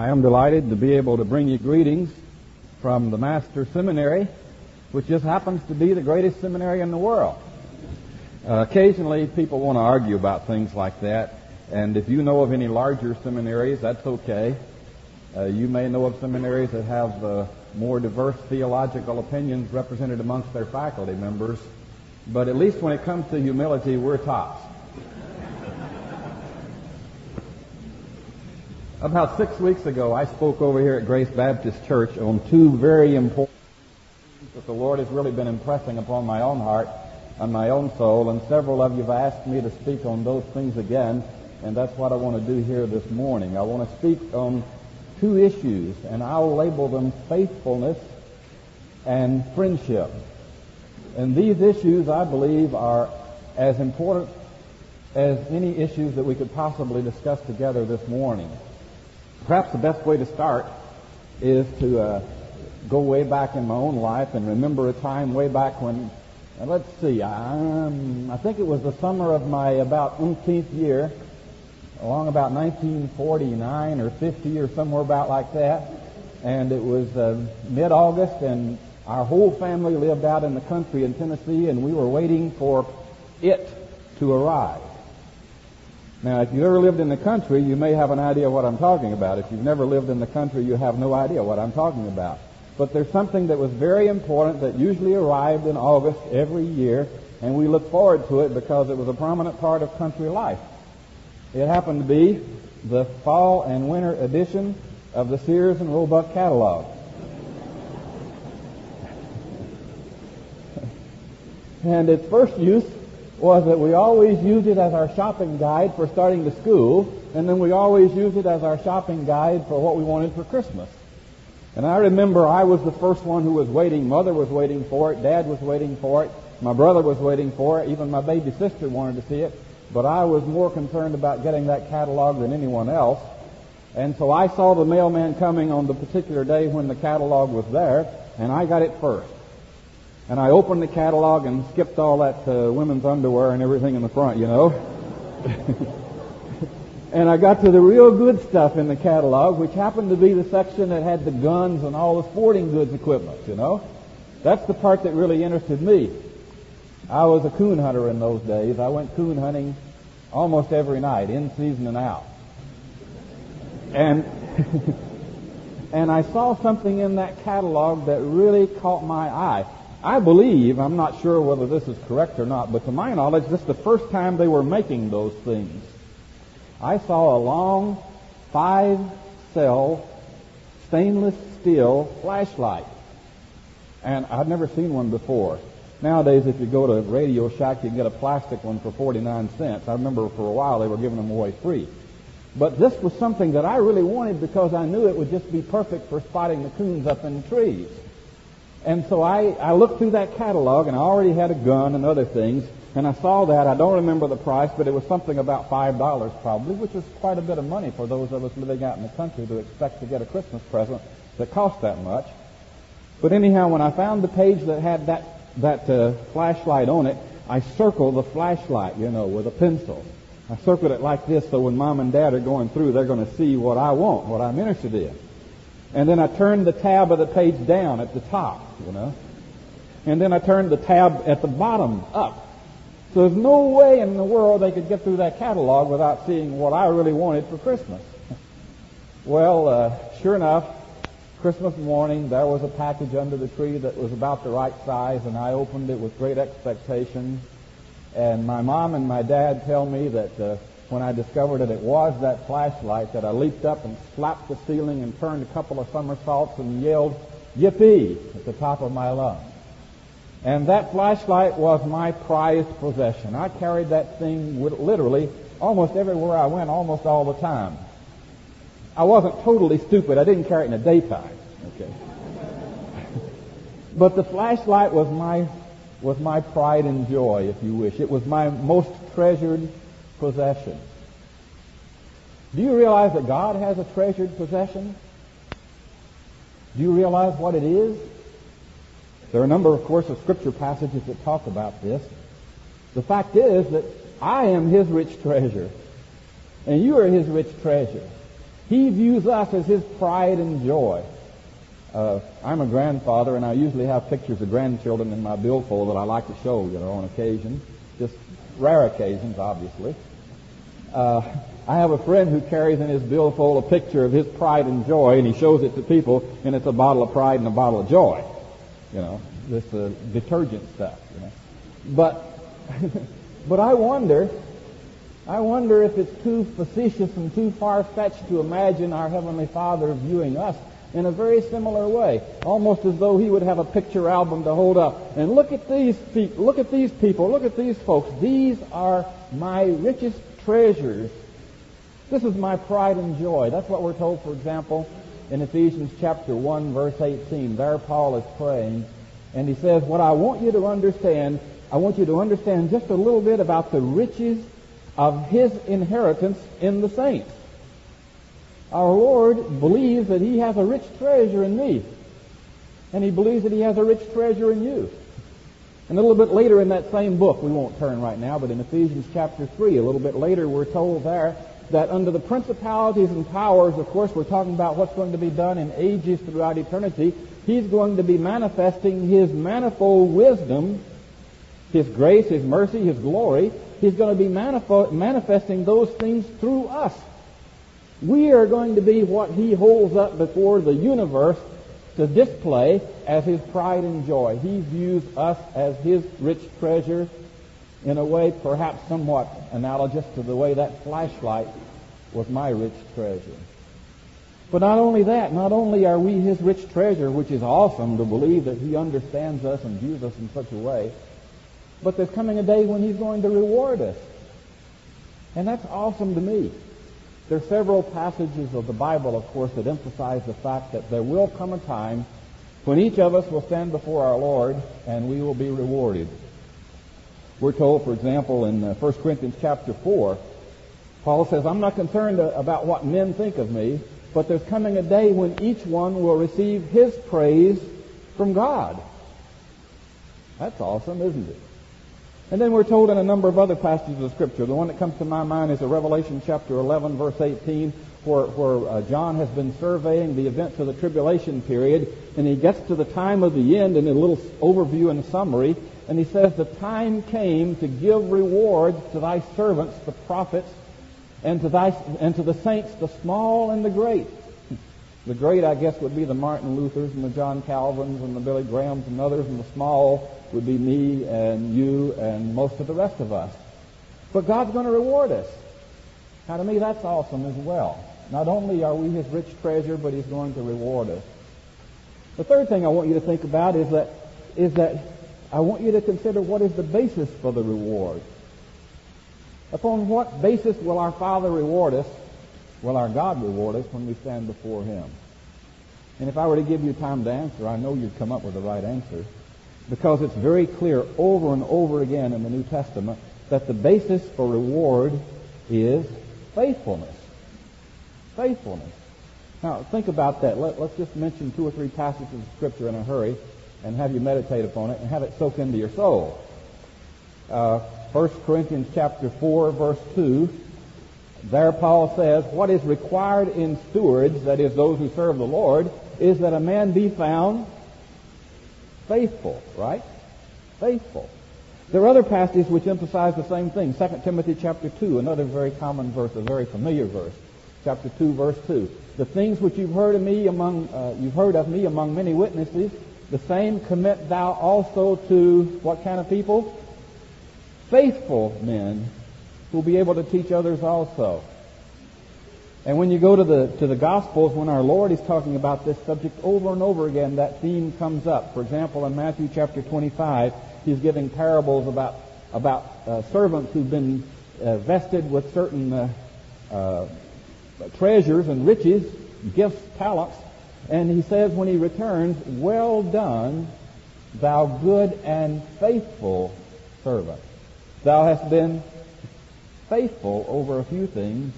I am delighted to be able to bring you greetings from the Master Seminary, which just happens to be the greatest seminary in the world. Uh, occasionally, people want to argue about things like that, and if you know of any larger seminaries, that's okay. Uh, you may know of seminaries that have uh, more diverse theological opinions represented amongst their faculty members, but at least when it comes to humility, we're tops. About six weeks ago, I spoke over here at Grace Baptist Church on two very important things that the Lord has really been impressing upon my own heart and my own soul, and several of you have asked me to speak on those things again, and that's what I want to do here this morning. I want to speak on two issues, and I'll label them faithfulness and friendship. And these issues, I believe, are as important as any issues that we could possibly discuss together this morning. Perhaps the best way to start is to uh, go way back in my own life and remember a time way back when, uh, let's see, um, I think it was the summer of my about umpteenth year, along about 1949 or 50 or somewhere about like that. And it was uh, mid-August, and our whole family lived out in the country in Tennessee, and we were waiting for it to arrive. Now, if you've ever lived in the country, you may have an idea what I'm talking about. If you've never lived in the country, you have no idea what I'm talking about. But there's something that was very important that usually arrived in August every year, and we look forward to it because it was a prominent part of country life. It happened to be the fall and winter edition of the Sears and Roebuck catalog. and its first use was that we always used it as our shopping guide for starting the school, and then we always used it as our shopping guide for what we wanted for Christmas. And I remember I was the first one who was waiting. Mother was waiting for it. Dad was waiting for it. My brother was waiting for it. Even my baby sister wanted to see it. But I was more concerned about getting that catalog than anyone else. And so I saw the mailman coming on the particular day when the catalog was there, and I got it first. And I opened the catalog and skipped all that uh, women's underwear and everything in the front, you know. and I got to the real good stuff in the catalog, which happened to be the section that had the guns and all the sporting goods equipment, you know. That's the part that really interested me. I was a coon hunter in those days. I went coon hunting almost every night, in season and out. And and I saw something in that catalog that really caught my eye. I believe, I'm not sure whether this is correct or not, but to my knowledge, this is the first time they were making those things. I saw a long five cell stainless steel flashlight. And I'd never seen one before. Nowadays, if you go to Radio Shack, you can get a plastic one for 49 cents. I remember for a while they were giving them away free. But this was something that I really wanted because I knew it would just be perfect for spotting the coons up in the trees. And so I, I looked through that catalog, and I already had a gun and other things, and I saw that. I don't remember the price, but it was something about $5 probably, which was quite a bit of money for those of us living out in the country to expect to get a Christmas present that cost that much. But anyhow, when I found the page that had that, that uh, flashlight on it, I circled the flashlight, you know, with a pencil. I circled it like this so when mom and dad are going through, they're going to see what I want, what I'm interested in. And then I turned the tab of the page down at the top, you know. And then I turned the tab at the bottom up. So there's no way in the world they could get through that catalog without seeing what I really wanted for Christmas. well, uh, sure enough, Christmas morning, there was a package under the tree that was about the right size, and I opened it with great expectation. And my mom and my dad tell me that uh, when I discovered that it was that flashlight that I leaped up and slapped the ceiling and turned a couple of somersaults and yelled, Yippee! at the top of my lungs. And that flashlight was my prized possession. I carried that thing literally almost everywhere I went, almost all the time. I wasn't totally stupid. I didn't carry it in the daytime. Okay. but the flashlight was my was my pride and joy, if you wish. It was my most treasured possession. Do you realize that God has a treasured possession? Do you realize what it is? There are a number, of course, of scripture passages that talk about this. The fact is that I am His rich treasure, and you are His rich treasure. He views us as his pride and joy. Uh, I'm a grandfather, and I usually have pictures of grandchildren in my billfold that I like to show, you know, on occasion. Just rare occasions, obviously. Uh, I have a friend who carries in his billfold a picture of his pride and joy, and he shows it to people, and it's a bottle of pride and a bottle of joy. You know, this uh, detergent stuff. You know, but but I wonder, I wonder if it's too facetious and too far fetched to imagine our heavenly Father viewing us in a very similar way, almost as though he would have a picture album to hold up. And look at these people, look at these people, look at these folks. These are my richest treasures. This is my pride and joy. That's what we're told, for example, in Ephesians chapter 1, verse 18. There Paul is praying, and he says, What I want you to understand, I want you to understand just a little bit about the riches of his inheritance in the saints. Our Lord believes that he has a rich treasure in me. And he believes that he has a rich treasure in you. And a little bit later in that same book, we won't turn right now, but in Ephesians chapter 3, a little bit later, we're told there that under the principalities and powers, of course, we're talking about what's going to be done in ages throughout eternity. He's going to be manifesting his manifold wisdom, his grace, his mercy, his glory. He's going to be manifo- manifesting those things through us. We are going to be what he holds up before the universe to display as his pride and joy. He views us as his rich treasure in a way perhaps somewhat analogous to the way that flashlight was my rich treasure. But not only that, not only are we his rich treasure, which is awesome to believe that he understands us and views us in such a way, but there's coming a day when he's going to reward us. And that's awesome to me. There are several passages of the Bible, of course, that emphasize the fact that there will come a time when each of us will stand before our Lord and we will be rewarded. We're told, for example, in 1 uh, Corinthians chapter 4, Paul says, I'm not concerned about what men think of me, but there's coming a day when each one will receive his praise from God. That's awesome, isn't it? And then we're told in a number of other passages of Scripture. The one that comes to my mind is a Revelation chapter 11, verse 18, where, where uh, John has been surveying the events of the tribulation period, and he gets to the time of the end in a little overview and summary, and he says, The time came to give rewards to thy servants, the prophets, and to, thy, and to the saints, the small and the great. The great, I guess, would be the Martin Luthers and the John Calvins and the Billy Grahams and others, and the small would be me and you and most of the rest of us. But God's going to reward us. Now, to me, that's awesome as well. Not only are we His rich treasure, but He's going to reward us. The third thing I want you to think about is that, is that I want you to consider what is the basis for the reward. Upon what basis will our Father reward us? Will our God reward us when we stand before Him? And if I were to give you time to answer, I know you'd come up with the right answer because it's very clear over and over again in the New Testament that the basis for reward is faithfulness. Faithfulness. Now, think about that. Let, us just mention two or three passages of Scripture in a hurry and have you meditate upon it and have it soak into your soul. Uh, 1 Corinthians chapter 4, verse 2. There Paul says, What is required in stewards, that is, those who serve the Lord, is that a man be found faithful, right? Faithful. There are other passages which emphasize the same thing. 2 Timothy chapter 2, another very common verse, a very familiar verse. Chapter 2, verse 2. The things which you've heard of me among, uh, you've heard of me among many witnesses, the same commit thou also to what kind of people? Faithful men who will be able to teach others also. And when you go to the, to the Gospels, when our Lord is talking about this subject over and over again, that theme comes up. For example, in Matthew chapter 25, he's giving parables about, about uh, servants who've been uh, vested with certain uh, uh treasures and riches, gifts, talents. And he says when he returns, Well done, thou good and faithful servant. Thou hast been faithful over a few things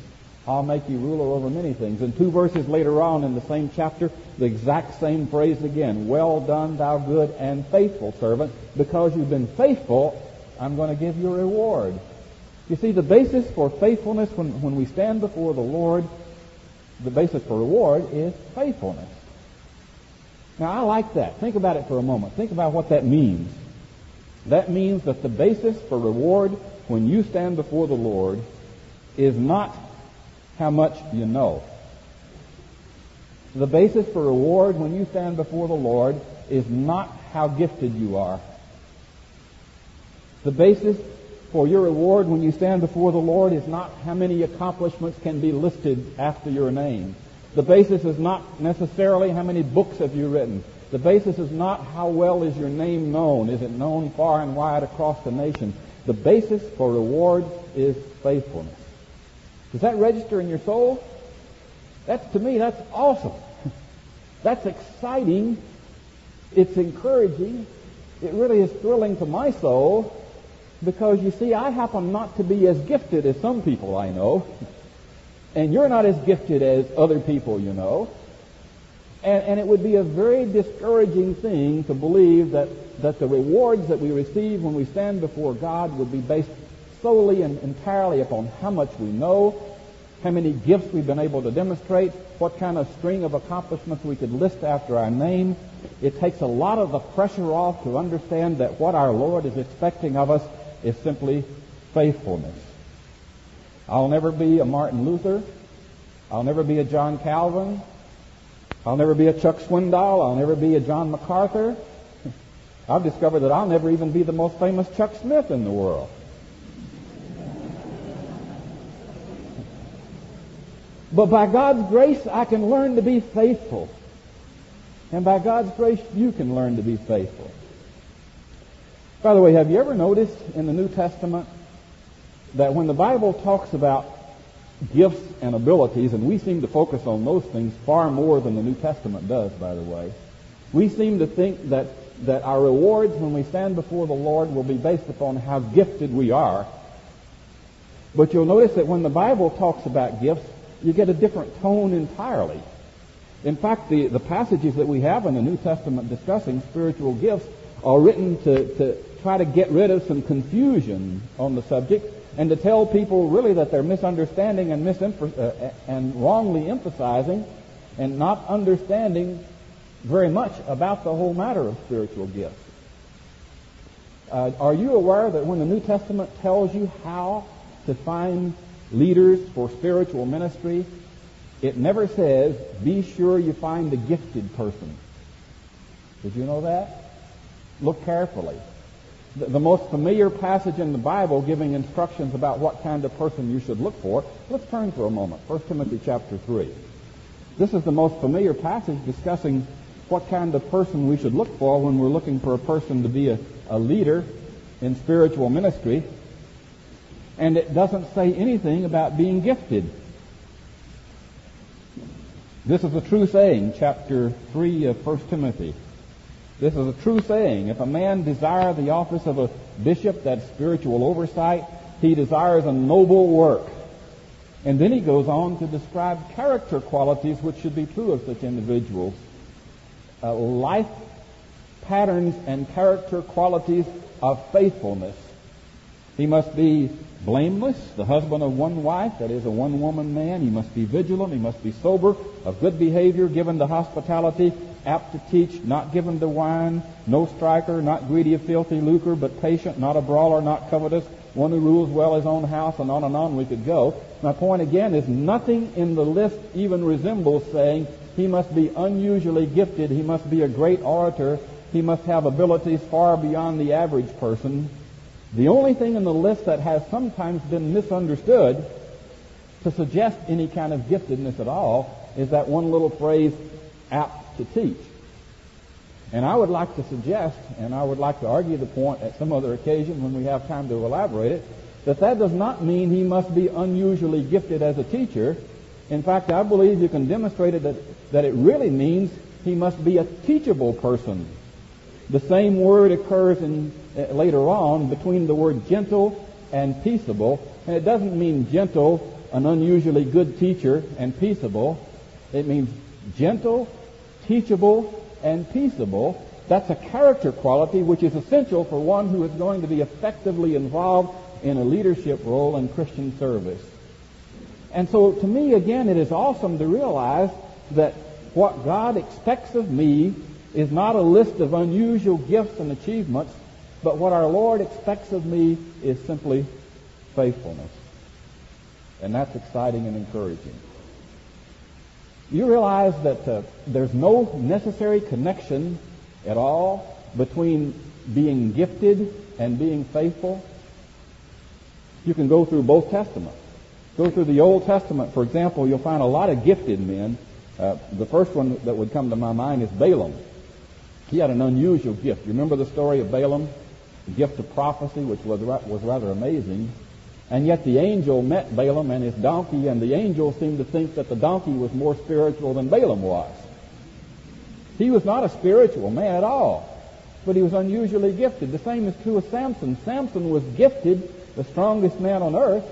I'll make you ruler over many things. And two verses later on in the same chapter, the exact same phrase again. Well done, thou good and faithful servant. Because you've been faithful, I'm going to give you a reward. You see, the basis for faithfulness when, when we stand before the Lord, the basis for reward is faithfulness. Now, I like that. Think about it for a moment. Think about what that means. That means that the basis for reward when you stand before the Lord is not how much you know. The basis for reward when you stand before the Lord is not how gifted you are. The basis for your reward when you stand before the Lord is not how many accomplishments can be listed after your name. The basis is not necessarily how many books have you written. The basis is not how well is your name known. Is it known far and wide across the nation? The basis for reward is faithfulness. Does that register in your soul? That's to me, that's awesome. That's exciting. It's encouraging. It really is thrilling to my soul because you see, I happen not to be as gifted as some people I know. And you're not as gifted as other people you know. And, and, it would be a very discouraging thing to believe that, that the rewards that we receive when we stand before God would be based solely and entirely upon how much we know, how many gifts we've been able to demonstrate, what kind of string of accomplishments we could list after our name. It takes a lot of the pressure off to understand that what our Lord is expecting of us is simply faithfulness. I'll never be a Martin Luther. I'll never be a John Calvin. I'll never be a Chuck Swindoll. I'll never be a John MacArthur. I've discovered that I'll never even be the most famous Chuck Smith in the world. But by God's grace, I can learn to be faithful. And by God's grace, you can learn to be faithful. By the way, have you ever noticed in the New Testament that when the Bible talks about gifts and abilities, and we seem to focus on those things far more than the New Testament does, by the way, we seem to think that, that our rewards when we stand before the Lord will be based upon how gifted we are. But you'll notice that when the Bible talks about gifts, you get a different tone entirely. In fact, the, the passages that we have in the New Testament discussing spiritual gifts are written to, to try to get rid of some confusion on the subject and to tell people really that they're misunderstanding and, uh, and wrongly emphasizing and not understanding very much about the whole matter of spiritual gifts. Uh, are you aware that when the New Testament tells you how to find leaders for spiritual ministry, it never says, be sure you find the gifted person. Did you know that? Look carefully the, most familiar passage in the Bible giving instructions about what kind of person you should look for. Let's turn for a moment. 1 Timothy chapter 3. This is the most familiar passage discussing what kind of person we should look for when we're looking for a person to be a, a leader in spiritual ministry. And it doesn't say anything about being gifted. This is a true saying, chapter 3 of 1 Timothy. This is a true saying. If a man desire the office of a bishop, that spiritual oversight, he desires a noble work. And then he goes on to describe character qualities which should be true of such individuals. Uh, life patterns and character qualities of faithfulness. He must be blameless, the husband of one wife, that is a one woman man. He must be vigilant, he must be sober, of good behavior, given to hospitality, apt to teach, not given to wine, no striker, not greedy of filthy lucre, but patient, not a brawler, not covetous, one who rules well his own house, and on and on we could go. My point again is nothing in the list even resembles saying he must be unusually gifted, he must be a great orator, he must have abilities far beyond the average person. The only thing in the list that has sometimes been misunderstood to suggest any kind of giftedness at all is that one little phrase, apt to teach. And I would like to suggest, and I would like to argue the point at some other occasion when we have time to elaborate it, that that does not mean he must be unusually gifted as a teacher. In fact, I believe you can demonstrate it that, that it really means he must be a teachable person. The same word occurs in, uh, later on between the word gentle and peaceable, and it doesn't mean gentle, an unusually good teacher, and peaceable. It means gentle teachable, and peaceable. That's a character quality which is essential for one who is going to be effectively involved in a leadership role in Christian service. And so to me, again, it is awesome to realize that what God expects of me is not a list of unusual gifts and achievements, but what our Lord expects of me is simply faithfulness. And that's exciting and encouraging. You realize that uh, there's no necessary connection at all between being gifted and being faithful. You can go through both testaments. Go through the Old Testament, for example, you'll find a lot of gifted men. Uh, the first one that would come to my mind is Balaam. He had an unusual gift. You remember the story of Balaam? The gift of prophecy, which was, was rather amazing. And yet the angel met Balaam and his donkey, and the angel seemed to think that the donkey was more spiritual than Balaam was. He was not a spiritual man at all, but he was unusually gifted. The same is true of Samson. Samson was gifted, the strongest man on earth,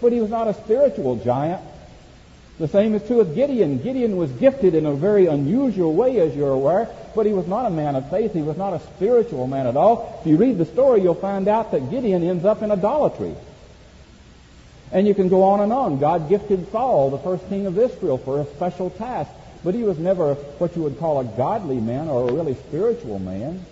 but he was not a spiritual giant. The same is true with Gideon. Gideon was gifted in a very unusual way, as you're aware, but he was not a man of faith. He was not a spiritual man at all. If you read the story, you'll find out that Gideon ends up in idolatry. And you can go on and on. God gifted Saul, the first king of Israel, for a special task, but he was never what you would call a godly man or a really spiritual man.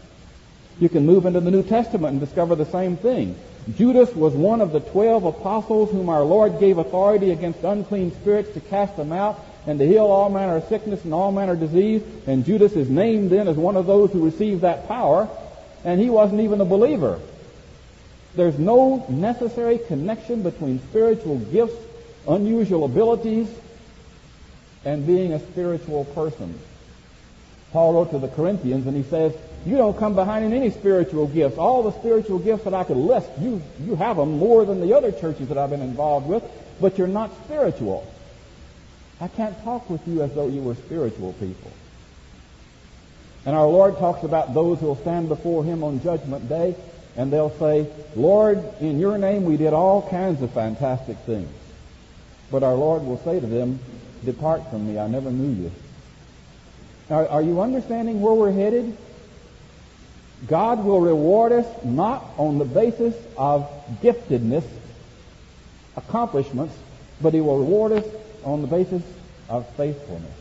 You can move into the New Testament and discover the same thing. Judas was one of the twelve apostles whom our Lord gave authority against unclean spirits to cast them out and to heal all manner of sickness and all manner of disease. And Judas is named then as one of those who received that power, and he wasn't even a believer. There's no necessary connection between spiritual gifts, unusual abilities, and being a spiritual person. Paul wrote to the Corinthians and he says, you don't come behind in any spiritual gifts. All the spiritual gifts that I could list, you, you have them more than the other churches that I've been involved with, but you're not spiritual. I can't talk with you as though you were spiritual people. And our Lord talks about those who will stand before Him on Judgment Day, and they'll say, Lord, in your name we did all kinds of fantastic things. But our Lord will say to them, Depart from me, I never knew you. Now, are you understanding where we're headed? God will reward us not on the basis of giftedness, accomplishments, but He will reward us on the basis of faithfulness.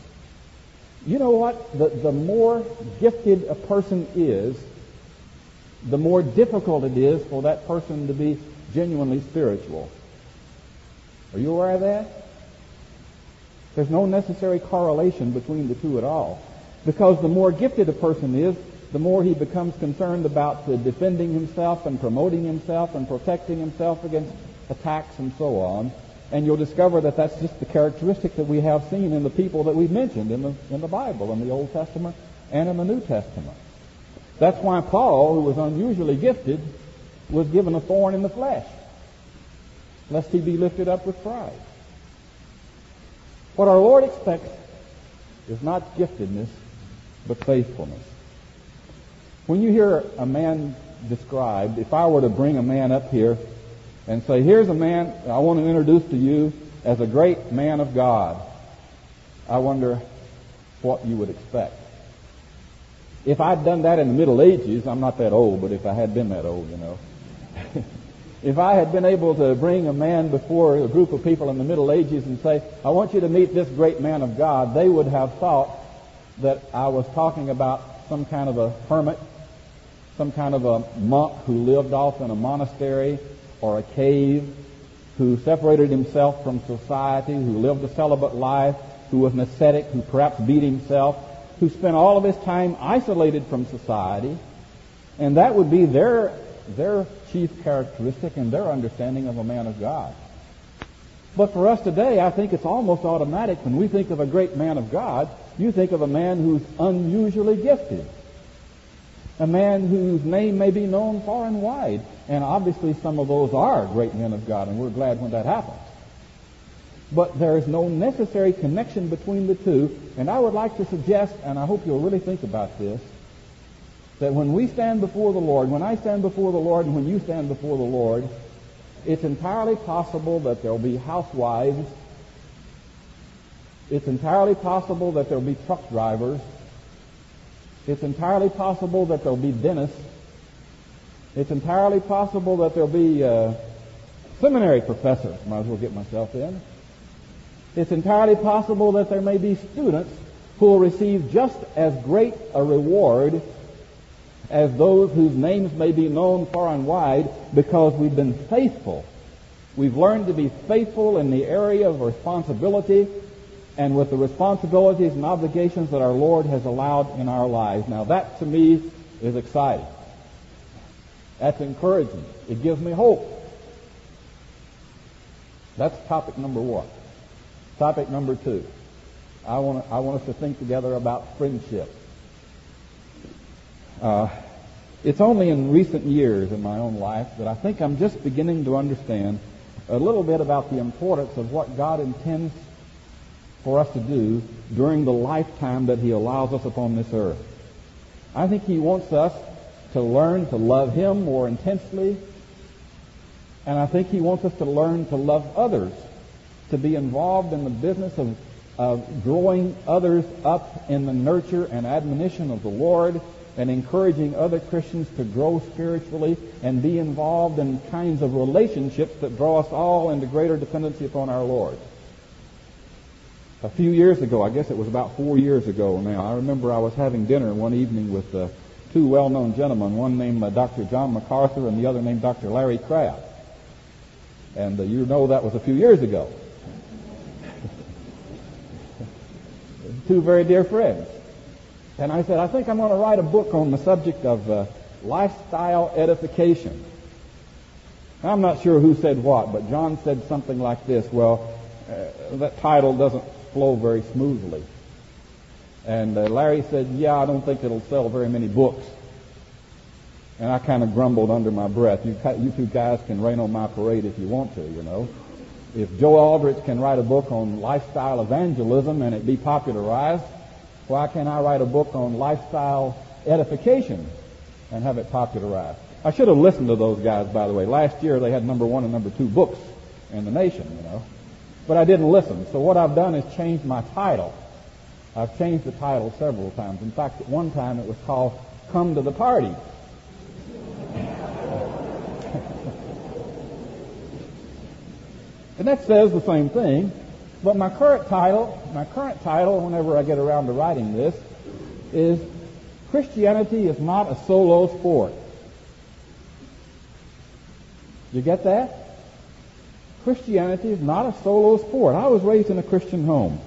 You know what? The, the more gifted a person is, the more difficult it is for that person to be genuinely spiritual. Are you aware of that? There's no necessary correlation between the two at all. Because the more gifted a person is, the more he becomes concerned about defending himself and promoting himself and protecting himself against attacks and so on. And you'll discover that that's just the characteristic that we have seen in the people that we've mentioned in the, in the Bible, in the Old Testament and in the New Testament. That's why Paul, who was unusually gifted, was given a thorn in the flesh, lest he be lifted up with pride. What our Lord expects is not giftedness, but faithfulness. When you hear a man described, if I were to bring a man up here and say, here's a man I want to introduce to you as a great man of God, I wonder what you would expect. If I'd done that in the Middle Ages, I'm not that old, but if I had been that old, you know. if I had been able to bring a man before a group of people in the Middle Ages and say, I want you to meet this great man of God, they would have thought that I was talking about some kind of a hermit some kind of a monk who lived off in a monastery or a cave, who separated himself from society, who lived a celibate life, who was an ascetic, who perhaps beat himself, who spent all of his time isolated from society, and that would be their, their chief characteristic and their understanding of a man of God. But for us today, I think it's almost automatic when we think of a great man of God, you think of a man who's unusually gifted a man whose name may be known far and wide. And obviously some of those are great men of God, and we're glad when that happens. But there is no necessary connection between the two, and I would like to suggest, and I hope you'll really think about this, that when we stand before the Lord, when I stand before the Lord, and when you stand before the Lord, it's entirely possible that there'll be housewives. It's entirely possible that there'll be truck drivers it's entirely possible that there'll be dentists. It's entirely possible that there'll be uh, seminary professors. Might as well get myself in. It's entirely possible that there may be students who will receive just as great a reward as those whose names may be known far and wide because we've been faithful. We've learned to be faithful in the area of responsibility and with the responsibilities and obligations that our Lord has allowed in our lives. Now that to me is exciting. That's encouraging. It gives me hope. That's topic number one. Topic number two. I want, I want us to think together about friendship. Uh, it's only in recent years in my own life that I think I'm just beginning to understand a little bit about the importance of what God intends for us to do during the lifetime that He allows us upon this earth. I think He wants us to learn to love Him more intensely, and I think He wants us to learn to love others, to be involved in the business of, of growing others up in the nurture and admonition of the Lord and encouraging other Christians to grow spiritually and be involved in kinds of relationships that draw us all into greater dependency upon our Lord. A few years ago, I guess it was about four years ago now, I remember I was having dinner one evening with uh, two well-known gentlemen, one named uh, Dr. John MacArthur and the other named Dr. Larry Crabb. And uh, you know that was a few years ago. two very dear friends. And I said, I think I'm going to write a book on the subject of uh, lifestyle edification. I'm not sure who said what, but John said something like this. Well, uh, that title doesn't flow very smoothly. And uh, Larry said, yeah, I don't think it'll sell very many books. And I kind of grumbled under my breath. You, you two guys can rain on my parade if you want to, you know. If Joe Aldrich can write a book on lifestyle evangelism and it be popularized, why can't I write a book on lifestyle edification and have it popularized? I should have listened to those guys, by the way. Last year they had number one and number two books in the nation, you know. But I didn't listen. So what I've done is changed my title. I've changed the title several times. In fact, at one time it was called Come to the Party. and that says the same thing. But my current title, my current title, whenever I get around to writing this, is Christianity is not a solo sport. You get that? Christianity is not a solo sport. I was raised in a Christian home.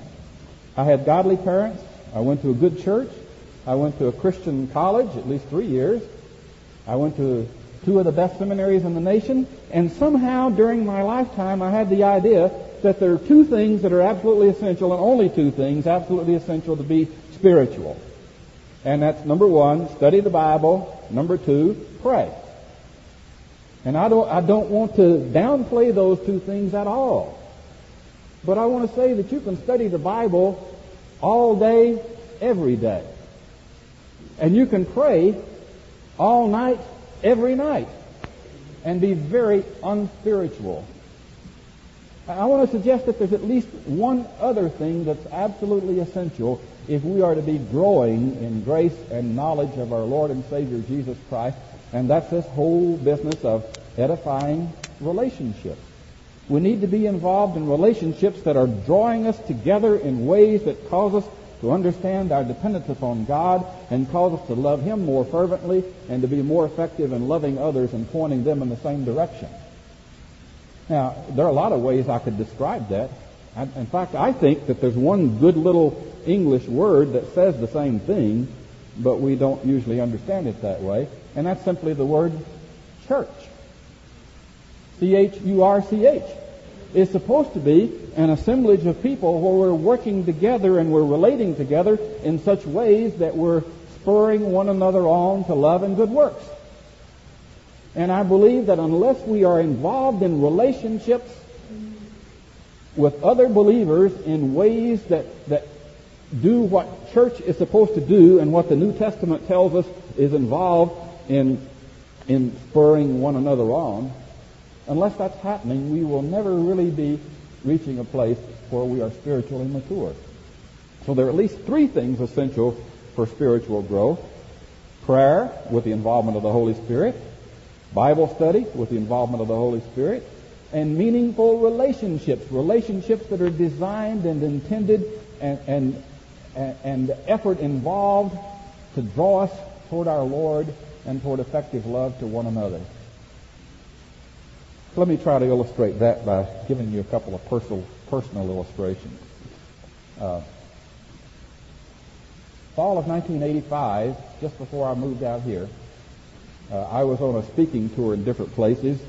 I had godly parents. I went to a good church. I went to a Christian college, at least three years. I went to two of the best seminaries in the nation. And somehow during my lifetime, I had the idea that there are two things that are absolutely essential and only two things absolutely essential to be spiritual. And that's number one, study the Bible. Number two, pray. And I don't, I don't want to downplay those two things at all. But I want to say that you can study the Bible all day, every day. And you can pray all night, every night. And be very unspiritual. I want to suggest that there's at least one other thing that's absolutely essential if we are to be growing in grace and knowledge of our Lord and Savior Jesus Christ, and that's this whole business of edifying relationships. We need to be involved in relationships that are drawing us together in ways that cause us to understand our dependence upon God and cause us to love Him more fervently and to be more effective in loving others and pointing them in the same direction. Now, there are a lot of ways I could describe that. In fact, I think that there's one good little English word that says the same thing, but we don't usually understand it that way, and that's simply the word church. C-H-U-R-C-H. It's supposed to be an assemblage of people where we're working together and we're relating together in such ways that we're spurring one another on to love and good works. And I believe that unless we are involved in relationships with other believers in ways that, that do what church is supposed to do and what the New Testament tells us is involved in, in spurring one another on, unless that's happening, we will never really be reaching a place where we are spiritually mature. So there are at least three things essential for spiritual growth. Prayer with the involvement of the Holy Spirit. Bible study with the involvement of the Holy Spirit, and meaningful relationships, relationships that are designed and intended and, and, and the effort involved to draw us toward our Lord and toward effective love to one another. Let me try to illustrate that by giving you a couple of personal, personal illustrations. Uh, fall of 1985, just before I moved out here, uh, I was on a speaking tour in different places,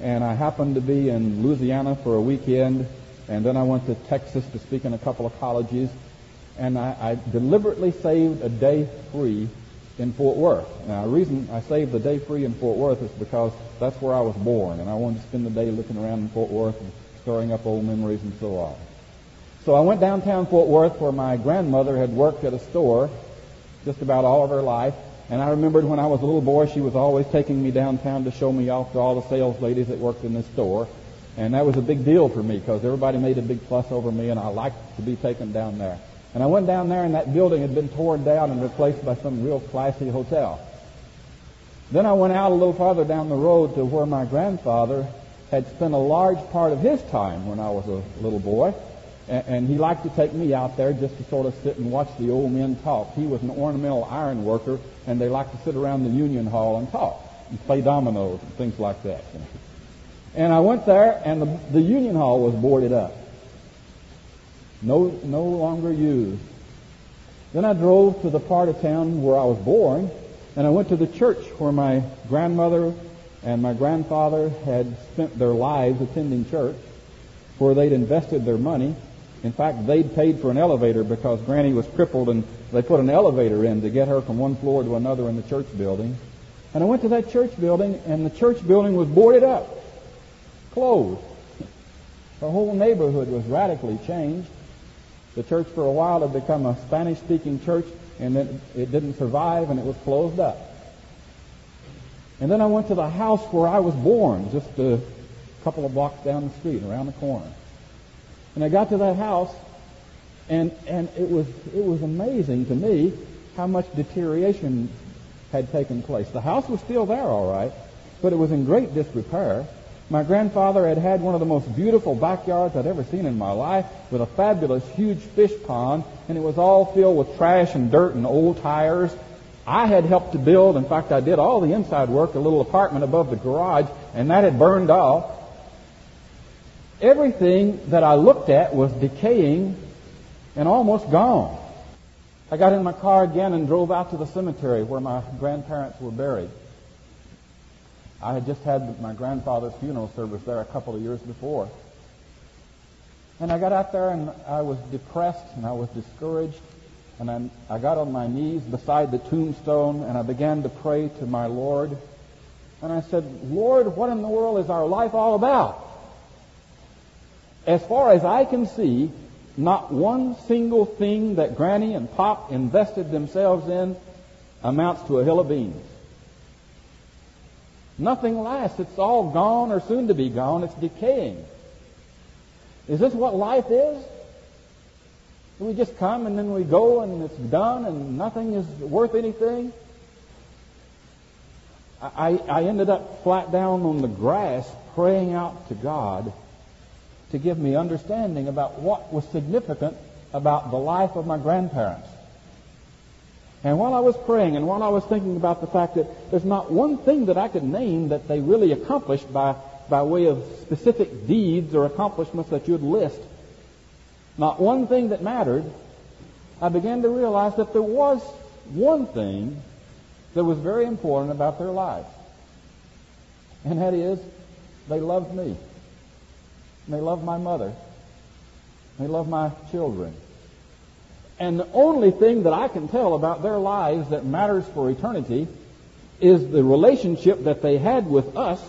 and I happened to be in Louisiana for a weekend, and then I went to Texas to speak in a couple of colleges, and I, I deliberately saved a day free in Fort Worth. Now, the reason I saved the day free in Fort Worth is because that's where I was born, and I wanted to spend the day looking around in Fort Worth and stirring up old memories and so on. So I went downtown Fort Worth where my grandmother had worked at a store just about all of her life. And I remembered when I was a little boy, she was always taking me downtown to show me off to all the sales ladies that worked in this store. And that was a big deal for me because everybody made a big fuss over me and I liked to be taken down there. And I went down there and that building had been torn down and replaced by some real classy hotel. Then I went out a little farther down the road to where my grandfather had spent a large part of his time when I was a little boy. And he liked to take me out there just to sort of sit and watch the old men talk. He was an ornamental iron worker, and they liked to sit around the union hall and talk and play dominoes and things like that. And I went there, and the, the union hall was boarded up no, no longer used. Then I drove to the part of town where I was born, and I went to the church where my grandmother and my grandfather had spent their lives attending church, where they'd invested their money. In fact, they'd paid for an elevator because Granny was crippled, and they put an elevator in to get her from one floor to another in the church building. And I went to that church building, and the church building was boarded up, closed. The whole neighborhood was radically changed. The church for a while had become a Spanish speaking church and then it didn't survive and it was closed up. And then I went to the house where I was born, just a couple of blocks down the street, around the corner. And I got to that house and, and it was, it was amazing to me how much deterioration had taken place. The house was still there, all right, but it was in great disrepair. My grandfather had had one of the most beautiful backyards I'd ever seen in my life with a fabulous huge fish pond, and it was all filled with trash and dirt and old tires. I had helped to build, in fact, I did all the inside work, a little apartment above the garage, and that had burned off. Everything that I looked at was decaying and almost gone. I got in my car again and drove out to the cemetery where my grandparents were buried. I had just had my grandfather's funeral service there a couple of years before. And I got out there and I was depressed and I was discouraged. And I, I got on my knees beside the tombstone and I began to pray to my Lord. And I said, Lord, what in the world is our life all about? As far as I can see, not one single thing that Granny and Pop invested themselves in amounts to a hill of beans. Nothing lasts. It's all gone or soon to be gone. It's decaying. Is this what life is? We just come and then we go and it's done and nothing is worth anything? I, I ended up flat down on the grass praying out to God to give me understanding about what was significant about the life of my grandparents. And while I was praying and while I was thinking about the fact that there's not one thing that I could name that they really accomplished by, by way of specific deeds or accomplishments that you'd list, not one thing that mattered, I began to realize that there was one thing that was very important about their lives. And that is, they loved me. And they loved my mother. And they loved my children. And the only thing that I can tell about their lives that matters for eternity is the relationship that they had with us,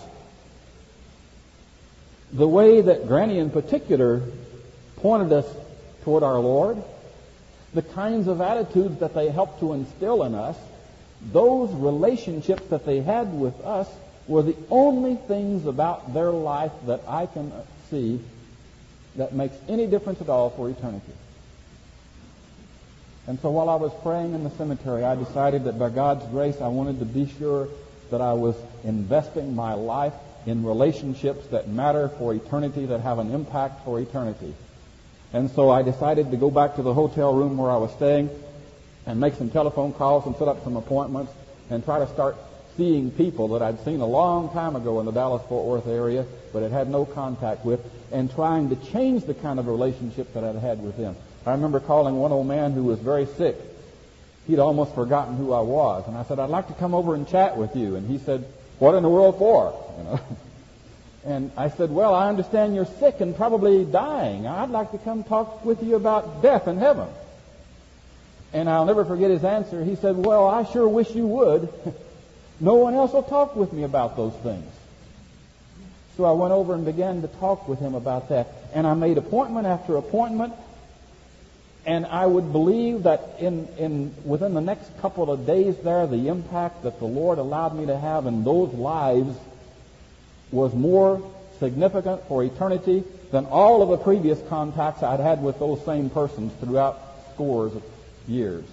the way that Granny in particular pointed us toward our Lord, the kinds of attitudes that they helped to instill in us, those relationships that they had with us were the only things about their life that I can see that makes any difference at all for eternity. And so while I was praying in the cemetery, I decided that by God's grace, I wanted to be sure that I was investing my life in relationships that matter for eternity, that have an impact for eternity. And so I decided to go back to the hotel room where I was staying and make some telephone calls and set up some appointments and try to start seeing people that I'd seen a long time ago in the Dallas-Fort Worth area but had had no contact with and trying to change the kind of relationship that I'd had with them. I remember calling one old man who was very sick. He'd almost forgotten who I was. And I said, I'd like to come over and chat with you. And he said, what in the world for? You know? And I said, well, I understand you're sick and probably dying. I'd like to come talk with you about death and heaven. And I'll never forget his answer. He said, well, I sure wish you would. no one else will talk with me about those things. So I went over and began to talk with him about that. And I made appointment after appointment. And I would believe that in, in within the next couple of days there, the impact that the Lord allowed me to have in those lives was more significant for eternity than all of the previous contacts I'd had with those same persons throughout scores of years.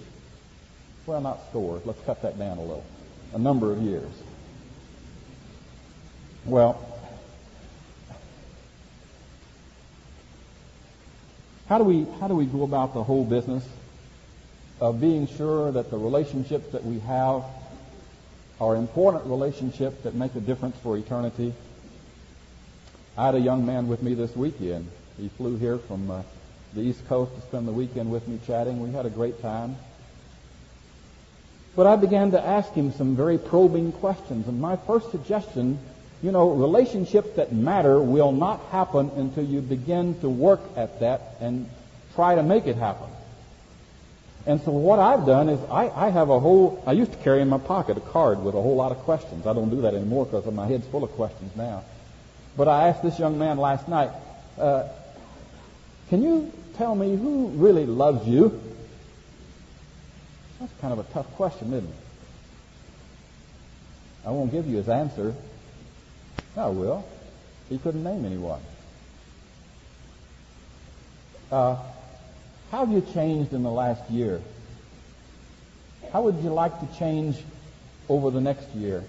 Well, not scores. Let's cut that down a little. A number of years. Well, how do we how do we go about the whole business of being sure that the relationships that we have are important relationships that make a difference for eternity? I had a young man with me this weekend. He flew here from uh, the East Coast to spend the weekend with me chatting. We had a great time. But I began to ask him some very probing questions. And my first suggestion, you know, relationships that matter will not happen until you begin to work at that and try to make it happen. And so what I've done is I, I have a whole, I used to carry in my pocket a card with a whole lot of questions. I don't do that anymore because my head's full of questions now. But I asked this young man last night, uh, can you tell me who really loves you? That's kind of a tough question, isn't it? I won't give you his answer. I will. He couldn't name anyone. Uh, how have you changed in the last year? How would you like to change over the next year?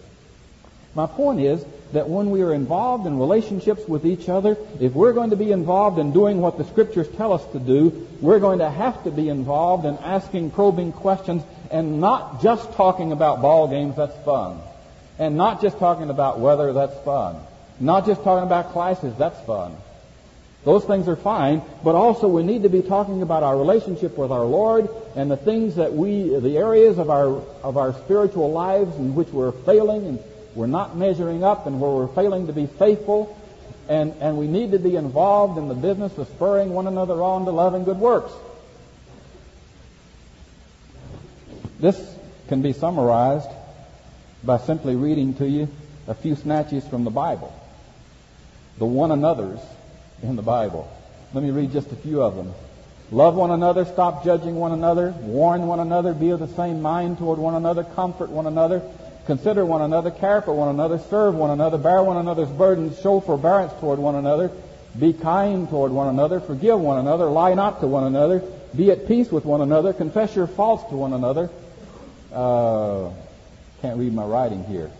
My point is that when we are involved in relationships with each other, if we're going to be involved in doing what the scriptures tell us to do, we're going to have to be involved in asking probing questions and not just talking about ball games, that's fun. And not just talking about weather, that's fun. Not just talking about classes, that's fun. Those things are fine, but also we need to be talking about our relationship with our Lord and the things that we, the areas of our, of our spiritual lives in which we're failing and we're not measuring up and where we're failing to be faithful, and, and we need to be involved in the business of spurring one another on to love and good works. This can be summarized by simply reading to you a few snatches from the Bible. The one another's in the Bible. Let me read just a few of them. Love one another, stop judging one another, warn one another, be of the same mind toward one another, comfort one another, Consider one another, care for one another, serve one another, bear one another's burdens, show forbearance toward one another, be kind toward one another, forgive one another, lie not to one another, be at peace with one another, confess your faults to one another. Uh, can't read my writing here.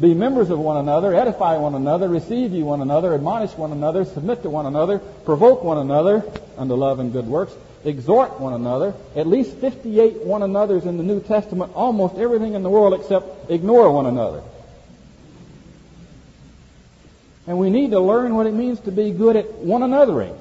be members of one another, edify one another, receive ye one another, admonish one another, submit to one another, provoke one another unto love and good works exhort one another. At least 58 one another's in the New Testament, almost everything in the world except ignore one another. And we need to learn what it means to be good at one anothering.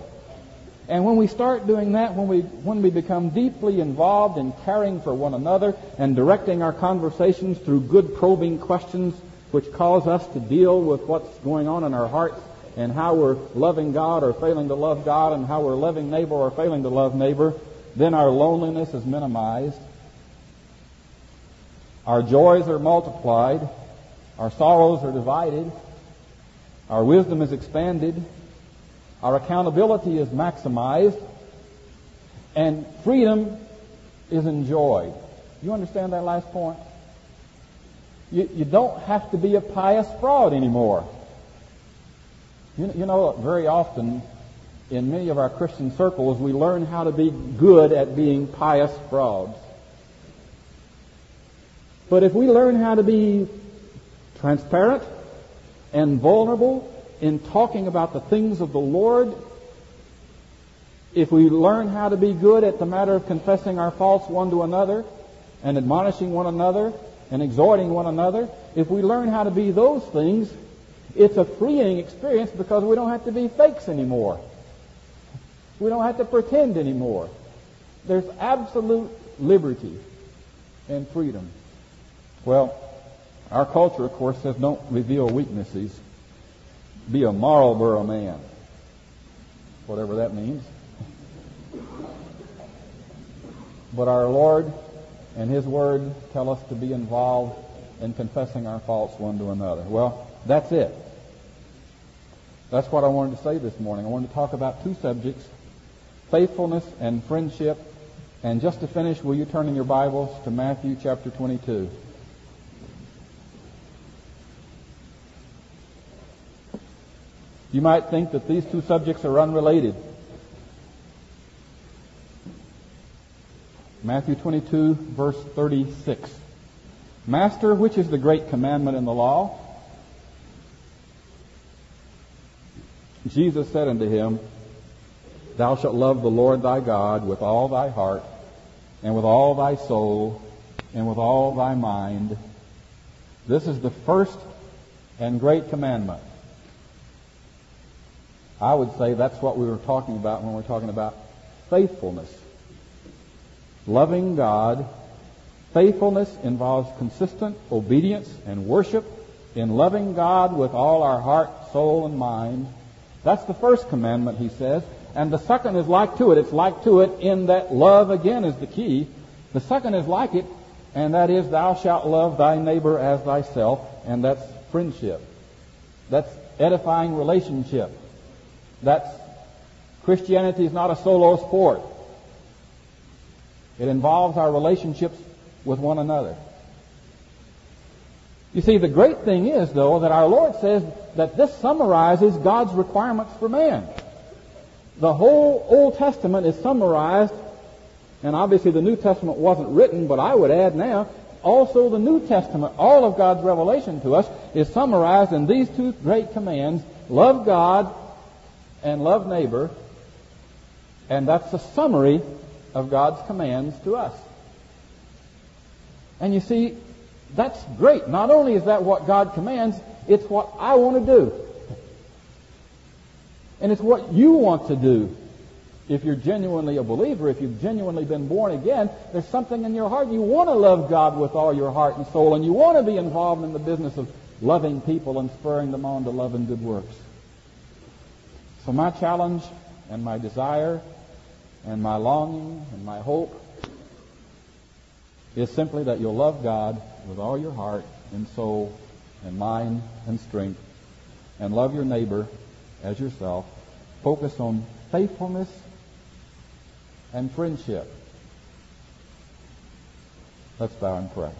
And when we start doing that, when we, when we become deeply involved in caring for one another and directing our conversations through good probing questions which cause us to deal with what's going on in our hearts, and how we're loving God or failing to love God and how we're loving neighbor or failing to love neighbor, then our loneliness is minimized. Our joys are multiplied. Our sorrows are divided. Our wisdom is expanded. Our accountability is maximized. And freedom is enjoyed. You understand that last point? You, you don't have to be a pious fraud anymore. You, you know, very often in many of our Christian circles, we learn how to be good at being pious frauds. But if we learn how to be transparent, and vulnerable in talking about the things of the Lord, if we learn how to be good at the matter of confessing our faults one to another and admonishing one another and exhorting one another, if we learn how to be those things, it's a freeing experience because we don't have to be fakes anymore. We don't have to pretend anymore. There's absolute liberty and freedom. Well, our culture, of course, says don't reveal weaknesses. Be a Marlboro man. Whatever that means. But our Lord and His Word tell us to be involved in confessing our faults one to another. Well, that's it. That's what I wanted to say this morning. I wanted to talk about two subjects faithfulness and friendship. And just to finish, will you turn in your Bibles to Matthew chapter 22? You might think that these two subjects are unrelated. Matthew 22, verse 36. Master, which is the great commandment in the law? Jesus said unto him, Thou shalt love the Lord thy God with all thy heart, and with all thy soul, and with all thy mind. This is the first and great commandment. I would say that's what we were talking about when we're talking about faithfulness. Loving God. Faithfulness involves consistent obedience and worship in loving God with all our heart, soul, and mind. That's the first commandment, he says. And the second is like to it. It's like to it in that love again is the key. The second is like it, and that is thou shalt love thy neighbor as thyself, and that's friendship. That's edifying relationship. That's Christianity is not a solo sport. It involves our relationships with one another. You see, the great thing is, though, that our Lord says that this summarizes God's requirements for man. The whole Old Testament is summarized, and obviously the New Testament wasn't written, but I would add now, also the New Testament, all of God's revelation to us, is summarized in these two great commands love God and love neighbor. And that's the summary of God's commands to us. And you see, that's great. Not only is that what God commands, it's what I want to do. And it's what you want to do. If you're genuinely a believer, if you've genuinely been born again, there's something in your heart. You want to love God with all your heart and soul, and you want to be involved in the business of loving people and spurring them on to love and good works. So my challenge and my desire and my longing and my hope is simply that you'll love God with all your heart and soul and mind and strength and love your neighbor as yourself. Focus on faithfulness and friendship. Let's bow and pray.